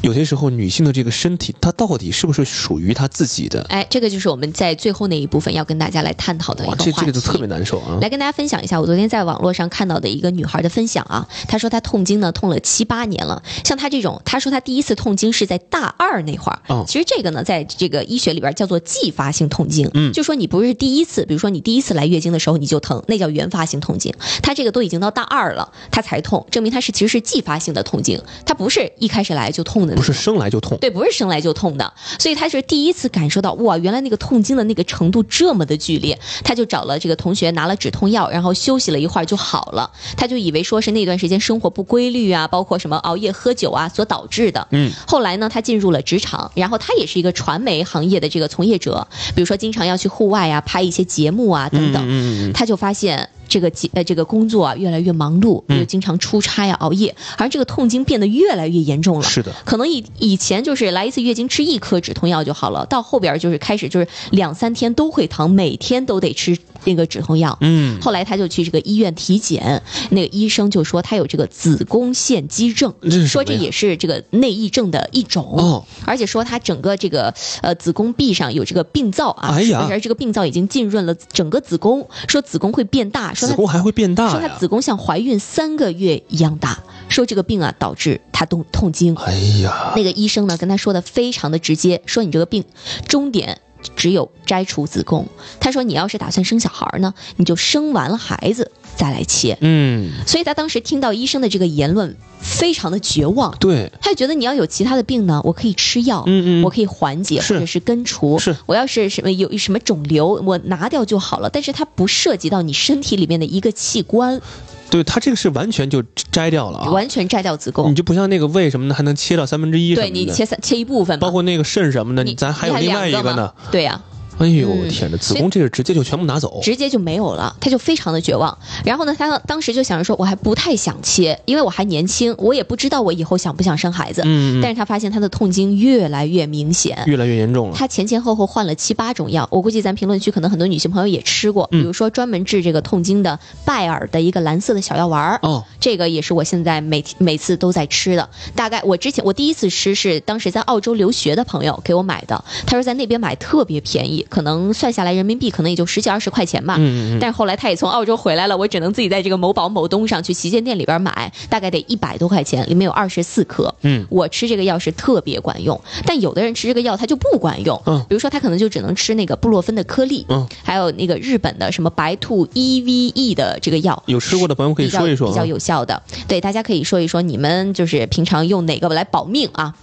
有些时候女性的这个身体，她到底是不是属于她自己的？哎，这个就是我们在最后那一部分要跟大家来探讨的一个话题。这这个就特别难受啊！来跟大家分享一下，我昨天在网络上看到的一个女孩的分享啊，她说她痛经呢痛了七八年了。像她这种，她说她第一次痛经是在大二那会儿。嗯，其实这个呢，在这个医学里边叫做继发性痛经。嗯，就说你不是第一次，比如说你第一次来月经的时候你就疼，那叫原发性痛经。她这个都已经到大二了，她才痛，证明她是其实是继发性的痛经，她不是一开始来就痛的，不是生来就痛。对，不是生来就痛的，所以她是第一次感受到哇，原来那个痛经的那个程度这么的剧烈。他就找了这个同学拿了止痛药，然后休息了一会儿就好了。他就以为说是那段时间生活不规律啊，包括什么熬夜喝酒啊所导致的。嗯，后来呢，他进入了职场，然后他也是一个传媒行业的这个从业者，比如说经常要去户外啊拍一些节目啊等等。嗯嗯嗯，她就发现。这个呃这个工作啊越来越忙碌，又经常出差呀熬夜，而这个痛经变得越来越严重了。是的，可能以以前就是来一次月经吃一颗止痛药就好了，到后边就是开始就是两三天都会疼，每天都得吃那个止痛药。嗯，后来他就去这个医院体检，那个医生就说他有这个子宫腺肌症，说这也是这个内异症的一种。哦，而且说他整个这个呃子宫壁上有这个病灶啊，哎呀，而这个病灶已经浸润了整个子宫，说子宫会变大。子宫还会变大，说她子宫像怀孕三个月一样大，说这个病啊导致她痛痛经。哎呀，那个医生呢跟她说的非常的直接，说你这个病终点。只有摘除子宫。他说：“你要是打算生小孩呢，你就生完了孩子再来切。”嗯，所以他当时听到医生的这个言论，非常的绝望。对，他就觉得你要有其他的病呢，我可以吃药，嗯嗯，我可以缓解或者是根除。是，我要是什么有什么肿瘤，我拿掉就好了。但是它不涉及到你身体里面的一个器官。对他这个是完全就摘掉了啊，完全摘掉子宫，你就不像那个胃什么的还能切到三分之一，对你切三切一部分，包括那个肾什么的，咱还有另外一个呢，对呀。哎呦天哪！子宫这个直接就全部拿走，直接就没有了，他就非常的绝望。然后呢，他当时就想着说，我还不太想切，因为我还年轻，我也不知道我以后想不想生孩子。嗯。但是他发现他的痛经越来越明显，越来越严重了。他前前后后换了七八种药，我估计咱评论区可能很多女性朋友也吃过，比如说专门治这个痛经的拜耳的一个蓝色的小药丸儿。哦。这个也是我现在每每次都在吃的。大概我之前我第一次吃是当时在澳洲留学的朋友给我买的，他说在那边买特别便宜，可能算下。来人民币可能也就十几二十块钱吧，嗯嗯但是后来他也从澳洲回来了，我只能自己在这个某宝某东上去旗舰店里边买，大概得一百多块钱，里面有二十四颗，嗯，我吃这个药是特别管用，但有的人吃这个药他就不管用，嗯，比如说他可能就只能吃那个布洛芬的颗粒，嗯，还有那个日本的什么白兔 EVE 的这个药，有吃过的朋友可以说一说，比较有效的，对，大家可以说一说你们就是平常用哪个来保命啊？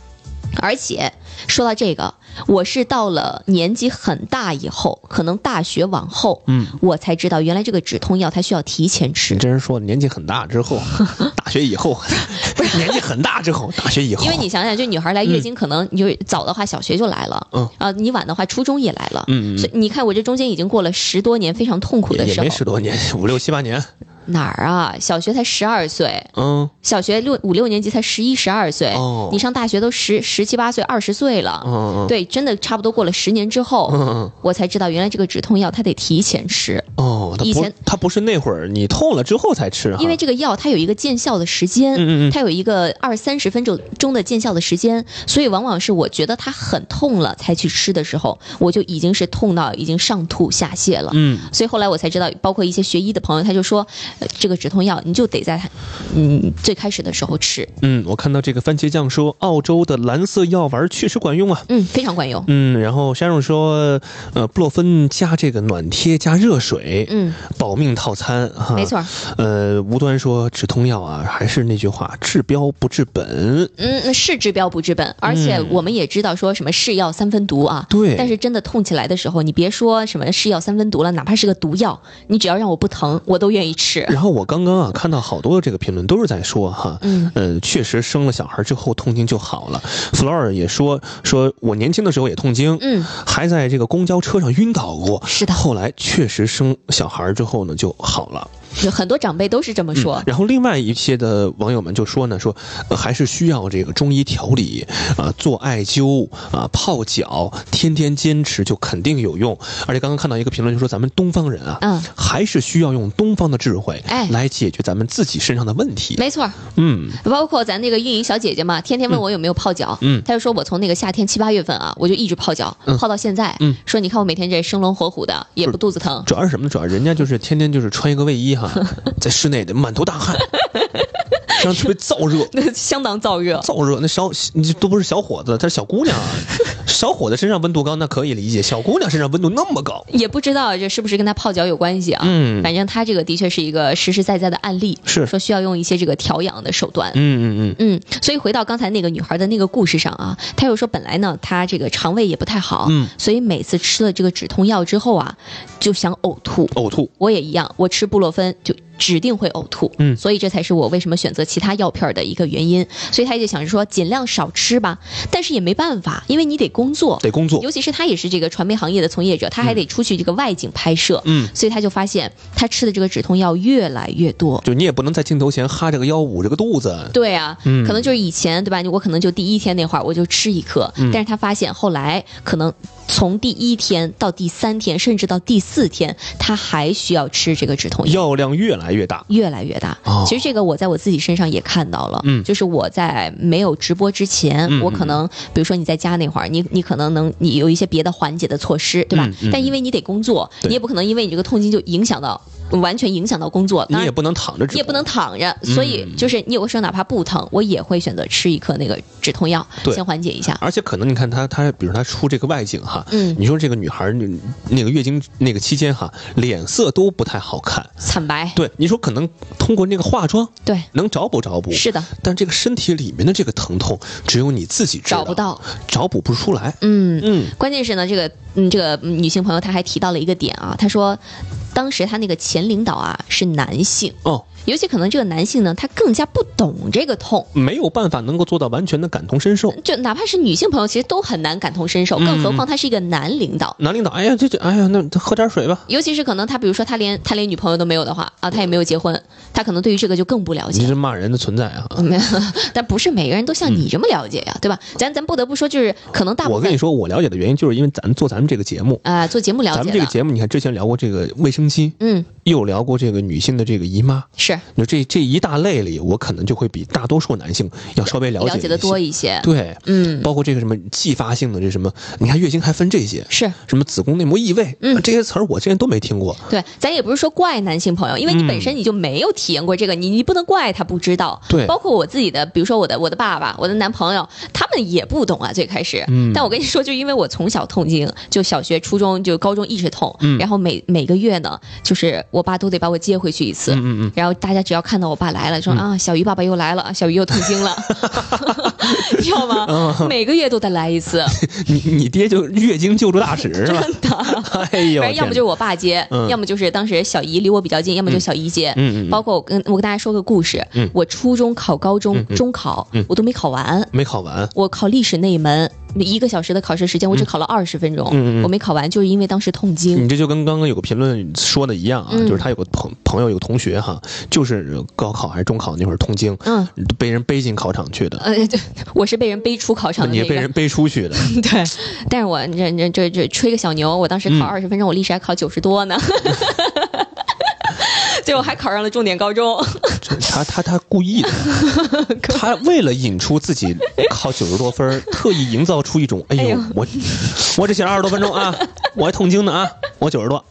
而且说到这个，我是到了年纪很大以后，可能大学往后，嗯，我才知道原来这个止痛药它需要提前吃。这人说年纪很大之后，(laughs) 大学以后，(laughs) 不是年纪很大之后，大学以后。因为你想想，就女孩来月经，可能你就早的话小学就来了，嗯啊，你晚的话初中也来了，嗯嗯。所以你看我这中间已经过了十多年非常痛苦的时候，也没十多年，五六七八年。哪儿啊？小学才十二岁，嗯，小学六五六年级才十一十二岁，哦，你上大学都十十七八岁二十岁了，嗯对，真的差不多过了十年之后，嗯我才知道原来这个止痛药它得提前吃。哦，以前它不是那会儿你痛了之后才吃，因为这个药它有一个见效的时间，嗯嗯，它有一个二三十分钟钟的见效的时间，所以往往是我觉得它很痛了才去吃的时候，我就已经是痛到已经上吐下泻了，嗯，所以后来我才知道，包括一些学医的朋友，他就说，呃、这个止痛药。你就得在它，嗯，最开始的时候吃。嗯，我看到这个番茄酱说，澳洲的蓝色药丸确实管用啊。嗯，非常管用。嗯，然后山荣说，呃，布洛芬加这个暖贴加热水，嗯，保命套餐哈。没错。呃，无端说止痛药啊，还是那句话，治标不治本。嗯，是治标不治本，而且我们也知道说什么是药三分毒啊。对。但是真的痛起来的时候，你别说什么是药三分毒了，哪怕是个毒药，你只要让我不疼，我都愿意吃。然后我刚刚啊。看到好多这个评论都是在说哈，嗯，呃，确实生了小孩之后痛经就好了。弗洛尔也说，说我年轻的时候也痛经，嗯，还在这个公交车上晕倒过，是的。后来确实生小孩之后呢就好了。有很多长辈都是这么说，嗯。然后另外一些的网友们就说呢，说、呃、还是需要这个中医调理啊，做艾灸啊，泡脚，天天坚持就肯定有用。而且刚刚看到一个评论就说，咱们东方人啊，嗯，还是需要用东方的智慧，哎，来解决咱们自己身上的问题。没错，嗯，包括咱那个运营小姐姐嘛，天天问我有没有泡脚，嗯，她就说我从那个夏天七八月份啊，我就一直泡脚，嗯、泡到现在，嗯，说你看我每天这生龙活虎的，也不肚子疼。主要是什么呢？主要人家就是天天就是穿一个卫衣哈，在室内的满头大汗，身上特别燥热，(laughs) 那相当燥热，燥热。那小你都不是小伙子，她是小姑娘啊。(laughs) 小伙子身上温度高，那可以理解；小姑娘身上温度那么高，也不知道这是不是跟他泡脚有关系啊？嗯，反正她这个的确是一个实实在在的案例，是说需要用一些这个调养的手段。嗯嗯嗯嗯。所以回到刚才那个女孩的那个故事上啊，她又说本来呢，她这个肠胃也不太好，嗯，所以每次吃了这个止痛药之后啊，就想呕吐。呕吐。我也一样，我吃布洛芬就。指定会呕吐，嗯，所以这才是我为什么选择其他药片的一个原因。所以他就想着说，尽量少吃吧，但是也没办法，因为你得工作，得工作，尤其是他也是这个传媒行业的从业者，他还得出去这个外景拍摄，嗯，所以他就发现他吃的这个止痛药越来越多，就你也不能在镜头前哈着个腰捂着个肚子，对啊，嗯，可能就是以前对吧？我可能就第一天那会儿我就吃一颗，嗯、但是他发现后来可能从第一天到第三天，甚至到第四天，他还需要吃这个止痛药，药量越来来越大，越来越大。其实这个我在我自己身上也看到了，嗯，就是我在没有直播之前，我可能比如说你在家那会儿，你你可能能你有一些别的缓解的措施，对吧？但因为你得工作，你也不可能因为你这个痛经就影响到。完全影响到工作，你也不能躺着，你也不能躺着，所以就是你有的时候哪怕不疼，我也会选择吃一颗那个止痛药，先缓解一下。而且可能你看她，她比如她出这个外景哈，嗯，你说这个女孩那个月经那个期间哈，脸色都不太好看，惨白。对，你说可能通过那个化妆，对，能找补找补。是的，但这个身体里面的这个疼痛，只有你自己知道，找不到，找补不出来。嗯嗯，关键是呢，这个嗯这个女性朋友她还提到了一个点啊，她说。当时他那个前领导啊是男性哦。尤其可能这个男性呢，他更加不懂这个痛，没有办法能够做到完全的感同身受。就哪怕是女性朋友，其实都很难感同身受，更何况他是一个男领导。男领导，哎呀，这这，哎呀，那喝点水吧。尤其是可能他，比如说他连他连女朋友都没有的话啊，他也没有结婚，他可能对于这个就更不了解。你是骂人的存在啊？没有，但不是每个人都像你这么了解呀，对吧？咱咱不得不说，就是可能大部分。我跟你说，我了解的原因就是因为咱做咱们这个节目啊，做节目了解。咱们这个节目，你看之前聊过这个卫生巾，嗯，又聊过这个女性的这个姨妈，是，就这这。一大类里，我可能就会比大多数男性要稍微了解的多一些。对，嗯，包括这个什么继发性的这什么，你看月经还分这些，是什么子宫内膜异位，嗯，这些词儿我之前都没听过。对，咱也不是说怪男性朋友，因为你本身你就没有体验过这个，你你不能怪他不知道。对，包括我自己的，比如说我的我的爸爸，我的男朋友，他们也不懂啊，最开始。嗯，但我跟你说，就因为我从小痛经，就小学、初中、就高中一直痛，嗯，然后每每个月呢，就是我爸都得把我接回去一次，嗯嗯嗯，然后大家只要看到我爸来了，说啊。小鱼爸爸又来了，小鱼又痛经了，(laughs) 你知道吗？(laughs) 每个月都得来一次。(laughs) 你你爹就月经救助大使是吧？真的。哎呦，要么就是我爸接，要么就是当时小姨离我比较近，要么就小姨接。嗯嗯。包括我跟我跟大家说个故事，我初中考高中中考，我都没考完。没考完。我考历史那一门。一个小时的考试时间，我只考了二十分钟，我没考完，就是因为当时痛经。你这就跟刚刚有个评论说的一样啊，就是他有个朋朋友有个同学哈，就是高考还是中考那会儿痛经，嗯，被人背进考场去的。呃，对，我是被人背出考场的你被人背出去的。(laughs) 对，但是我这这这这吹个小牛，我当时考二十分钟，我历史还考九十多呢。(laughs) 最后还考上了重点高中，他他他故意的，(laughs) 他为了引出自己考九十多分，(laughs) 特意营造出一种，哎呦，我我只写了二十多分钟啊，(laughs) 我还痛经呢啊，我九十多，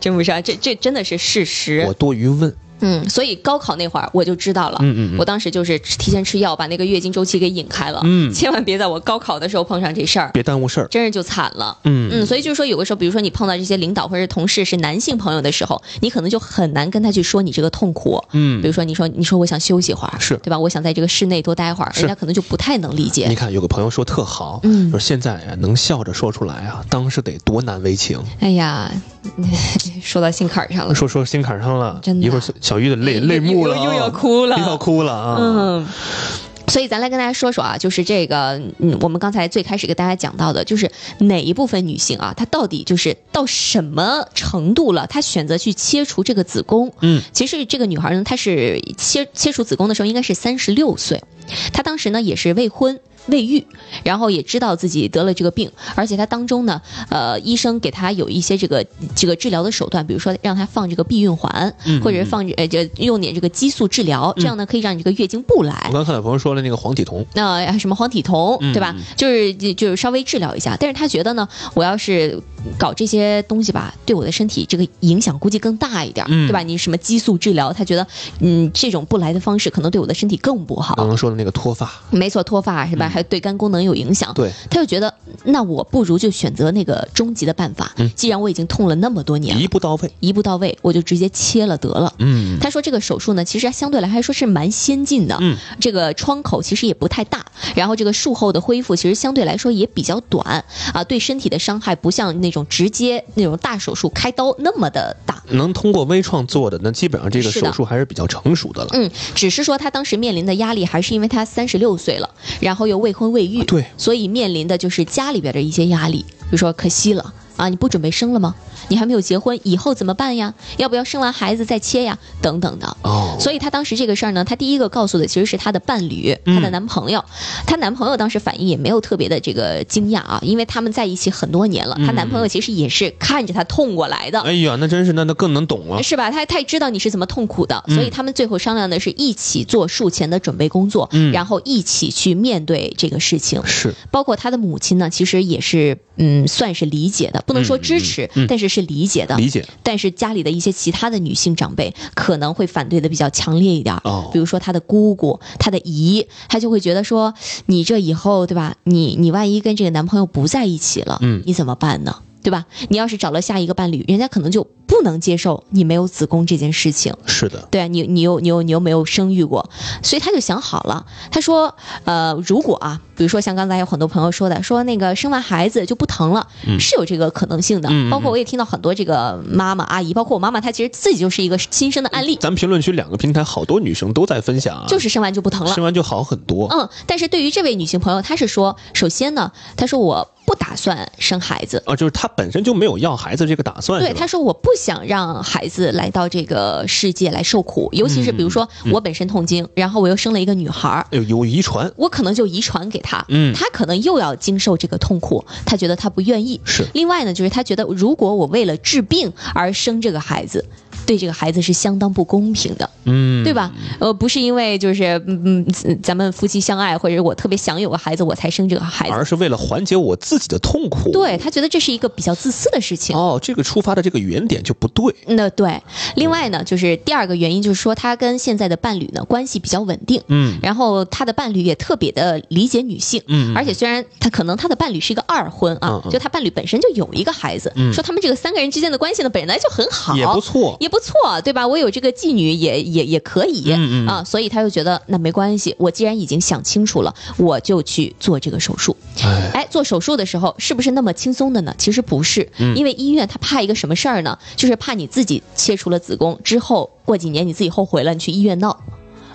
真不是啊，这这真的是事实，我多余问。嗯，所以高考那会儿我就知道了。嗯嗯，我当时就是提前吃药，把那个月经周期给引开了。嗯，(laughs) 千万别在我高考的时候碰上这事儿，别耽误事儿，真是就惨了。嗯嗯，所以就是说，有的时候，比如说你碰到这些领导或者同事是男性朋友的时候，你可能就很难跟他去说你这个痛苦。嗯，比如说你说你说我想休息会儿，是对吧？我想在这个室内多待会儿，人家可能就不太能理解。你看有个朋友说特好，嗯，说现在呀能笑着说出来啊，当时得多难为情。哎呀。(laughs) 说到心坎上了，说说心坎上了，真的。一会儿小玉的泪泪目了，又要哭了，又要哭了啊！嗯，所以咱来跟大家说说啊，就是这个，嗯，我们刚才最开始给大家讲到的，就是哪一部分女性啊，她到底就是到什么程度了，她选择去切除这个子宫？嗯，其实这个女孩呢，她是切切除子宫的时候应该是三十六岁，她当时呢也是未婚。未愈，然后也知道自己得了这个病，而且他当中呢，呃，医生给他有一些这个这个治疗的手段，比如说让他放这个避孕环，或者是放呃就用点这个激素治疗，这样呢可以让你这个月经不来。我刚看到朋友说了那个黄体酮，那什么黄体酮，对吧？就是就是稍微治疗一下，但是他觉得呢，我要是搞这些东西吧，对我的身体这个影响估计更大一点，对吧？你什么激素治疗，他觉得嗯这种不来的方式可能对我的身体更不好。刚刚说的那个脱发，没错，脱发是吧？还对肝功能有影响，对，他就觉得那我不如就选择那个终极的办法。嗯，既然我已经痛了那么多年，一步到位，一步到位，我就直接切了得了。嗯，他说这个手术呢，其实相对来说是蛮先进的。嗯，这个窗口其实也不太大，然后这个术后的恢复其实相对来说也比较短啊，对身体的伤害不像那种直接那种大手术开刀那么的大。能通过微创做的，那基本上这个手术还是比较成熟的了。嗯，只是说他当时面临的压力还是因为他三十六岁了，然后又未婚未育，对，所以面临的就是家里边的一些压力，比如说可惜了。啊，你不准备生了吗？你还没有结婚，以后怎么办呀？要不要生完孩子再切呀？等等的。哦，所以她当时这个事儿呢，她第一个告诉的其实是她的伴侣，她的男朋友。她男朋友当时反应也没有特别的这个惊讶啊，因为他们在一起很多年了，她男朋友其实也是看着她痛过来的。哎呀，那真是那那更能懂了，是吧？他他也知道你是怎么痛苦的，所以他们最后商量的是一起做术前的准备工作，嗯，然后一起去面对这个事情。是，包括她的母亲呢，其实也是嗯，算是理解的，不能说支持，但是是理解的。理解。但是家里的一些其他的女性长辈可能会反对的比较强烈一点，哦，比如说她的姑姑、她的姨，她就会觉得说，你这以后对吧？你你万一跟这个男朋友不在一起了，嗯，你怎么办呢？对吧？你要是找了下一个伴侣，人家可能就不能接受你没有子宫这件事情。是的，对啊，你你又你又你又没有生育过，所以他就想好了。他说，呃，如果啊，比如说像刚才有很多朋友说的，说那个生完孩子就不疼了，是有这个可能性的。包括我也听到很多这个妈妈阿姨，包括我妈妈，她其实自己就是一个亲身的案例。咱们评论区两个平台好多女生都在分享，就是生完就不疼了，生完就好很多。嗯，但是对于这位女性朋友，她是说，首先呢，她说我。不打算生孩子啊，就是他本身就没有要孩子这个打算。对，他说我不想让孩子来到这个世界来受苦，尤其是比如说我本身痛经，然后我又生了一个女孩，有有遗传，我可能就遗传给他，嗯，他可能又要经受这个痛苦，他觉得他不愿意。是。另外呢，就是他觉得如果我为了治病而生这个孩子。对这个孩子是相当不公平的，嗯，对吧？呃，不是因为就是嗯嗯，咱们夫妻相爱，或者我特别想有个孩子，我才生这个孩子，而是为了缓解我自己的痛苦。对他觉得这是一个比较自私的事情。哦，这个出发的这个原点就不对。那对，另外呢，就是第二个原因就是说，他跟现在的伴侣呢关系比较稳定，嗯，然后他的伴侣也特别的理解女性，嗯，而且虽然他可能他的伴侣是一个二婚啊，就他伴侣本身就有一个孩子，说他们这个三个人之间的关系呢本来就很好，也不错，也。不错，对吧？我有这个妓女也也也可以啊，所以他就觉得那没关系。我既然已经想清楚了，我就去做这个手术。哎，做手术的时候是不是那么轻松的呢？其实不是，因为医院他怕一个什么事儿呢？就是怕你自己切除了子宫之后，过几年你自己后悔了，你去医院闹。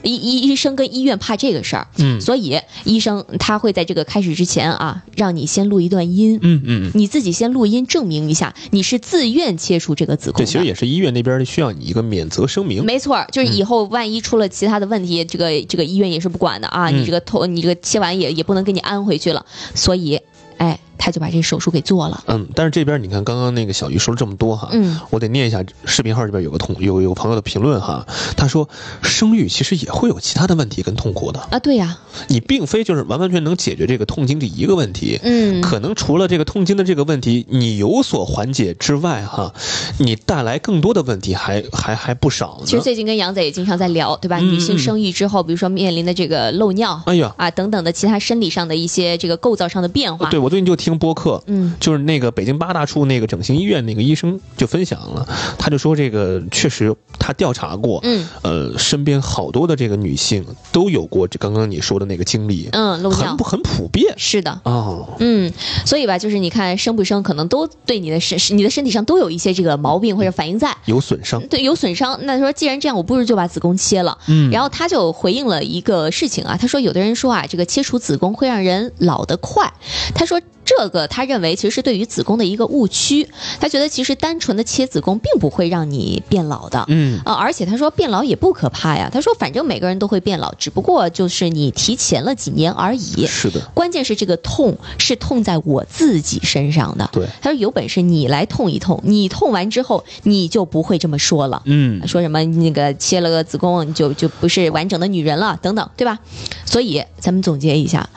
医医医生跟医院怕这个事儿，嗯，所以医生他会在这个开始之前啊，让你先录一段音，嗯嗯，你自己先录音证明一下你是自愿切除这个子宫。这其实也是医院那边需要你一个免责声明。没错，就是以后万一出了其他的问题，这个这个医院也是不管的啊，你这个头你这个切完也也不能给你安回去了，所以。哎，他就把这手术给做了。嗯，但是这边你看，刚刚那个小鱼说了这么多哈，嗯，我得念一下视频号这边有个同有有朋友的评论哈，他说生育其实也会有其他的问题跟痛苦的啊，对呀，你并非就是完完全能解决这个痛经这一个问题，嗯，可能除了这个痛经的这个问题你有所缓解之外哈，你带来更多的问题还还还不少呢。其实最近跟杨仔也经常在聊，对吧？女性生育之后，比如说面临的这个漏尿，哎呀啊等等的其他生理上的一些这个构造上的变化，对我。最近就听播客，嗯，就是那个北京八大处那个整形医院那个医生就分享了，他就说这个确实他调查过，嗯，呃，身边好多的这个女性都有过这刚刚你说的那个经历，嗯，漏尿。很很普遍，是的，哦，嗯，所以吧，就是你看生不生，可能都对你的身你的身体上都有一些这个毛病或者反应在，有损伤，对，有损伤。那说既然这样，我不如就把子宫切了，嗯，然后他就回应了一个事情啊，他说有的人说啊，这个切除子宫会让人老得快，他说。这个他认为其实是对于子宫的一个误区，他觉得其实单纯的切子宫并不会让你变老的，嗯啊，而且他说变老也不可怕呀，他说反正每个人都会变老，只不过就是你提前了几年而已。是的，关键是这个痛是痛在我自己身上的。对，他说有本事你来痛一痛，你痛完之后你就不会这么说了，嗯，说什么那个切了个子宫就就不是完整的女人了等等，对吧？所以咱们总结一下。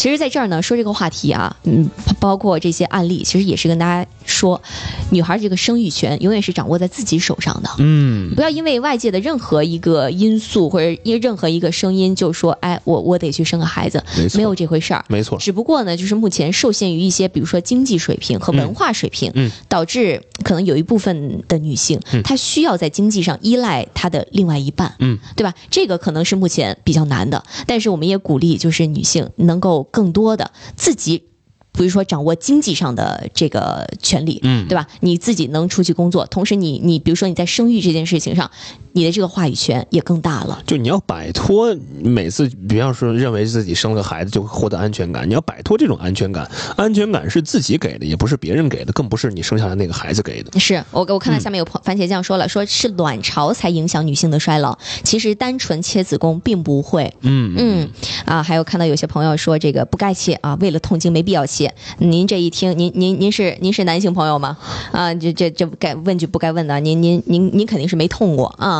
其实，在这儿呢，说这个话题啊，嗯，包括这些案例，其实也是跟大家说，女孩这个生育权永远是掌握在自己手上的。嗯，不要因为外界的任何一个因素或者因任何一个声音，就说，哎，我我得去生个孩子，没有这回事儿。没错。只不过呢，就是目前受限于一些，比如说经济水平和文化水平，嗯，导致可能有一部分的女性，她需要在经济上依赖她的另外一半，嗯，对吧？这个可能是目前比较难的，但是我们也鼓励，就是女性能够。更多的自己，比如说掌握经济上的这个权利，嗯，对吧？你自己能出去工作，同时你你比如说你在生育这件事情上，你的这个话语权也更大了。就你要摆脱每次，比方说认为自己生了个孩子就获得安全感，你要摆脱这种安全感。安全感是自己给的，也不是别人给的，更不是你生下来那个孩子给的。是我我看到下面有番茄酱说了，说是卵巢才影响女性的衰老，其实单纯切子宫并不会。嗯嗯啊，还有看到有些朋友说这个不该切啊，为了痛经没必要切。您这一听，您您您是您是男性朋友吗？啊，这这这该问句不该问的，您您您您肯定是没痛过啊。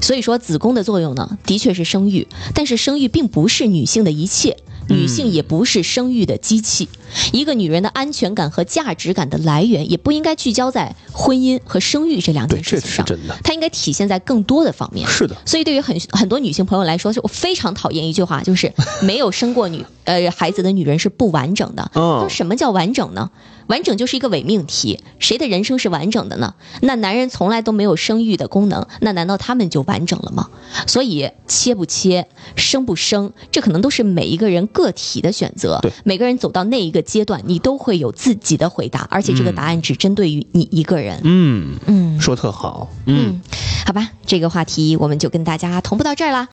所以说子宫的作用呢，的确是生育，但是生育并不是女性的一切。女性也不是生育的机器，一个女人的安全感和价值感的来源，也不应该聚焦在婚姻和生育这两件事情上。真的，它应该体现在更多的方面。是的。所以，对于很很多女性朋友来说，就我非常讨厌一句话，就是没有生过女呃孩子的女人是不完整的。嗯。什么叫完整呢？完整就是一个伪命题，谁的人生是完整的呢？那男人从来都没有生育的功能，那难道他们就完整了吗？所以切不切，生不生，这可能都是每一个人个体的选择。对，每个人走到那一个阶段，你都会有自己的回答，而且这个答案只针对于你一个人。嗯嗯，说特好。嗯，好吧，这个话题我们就跟大家同步到这儿啦。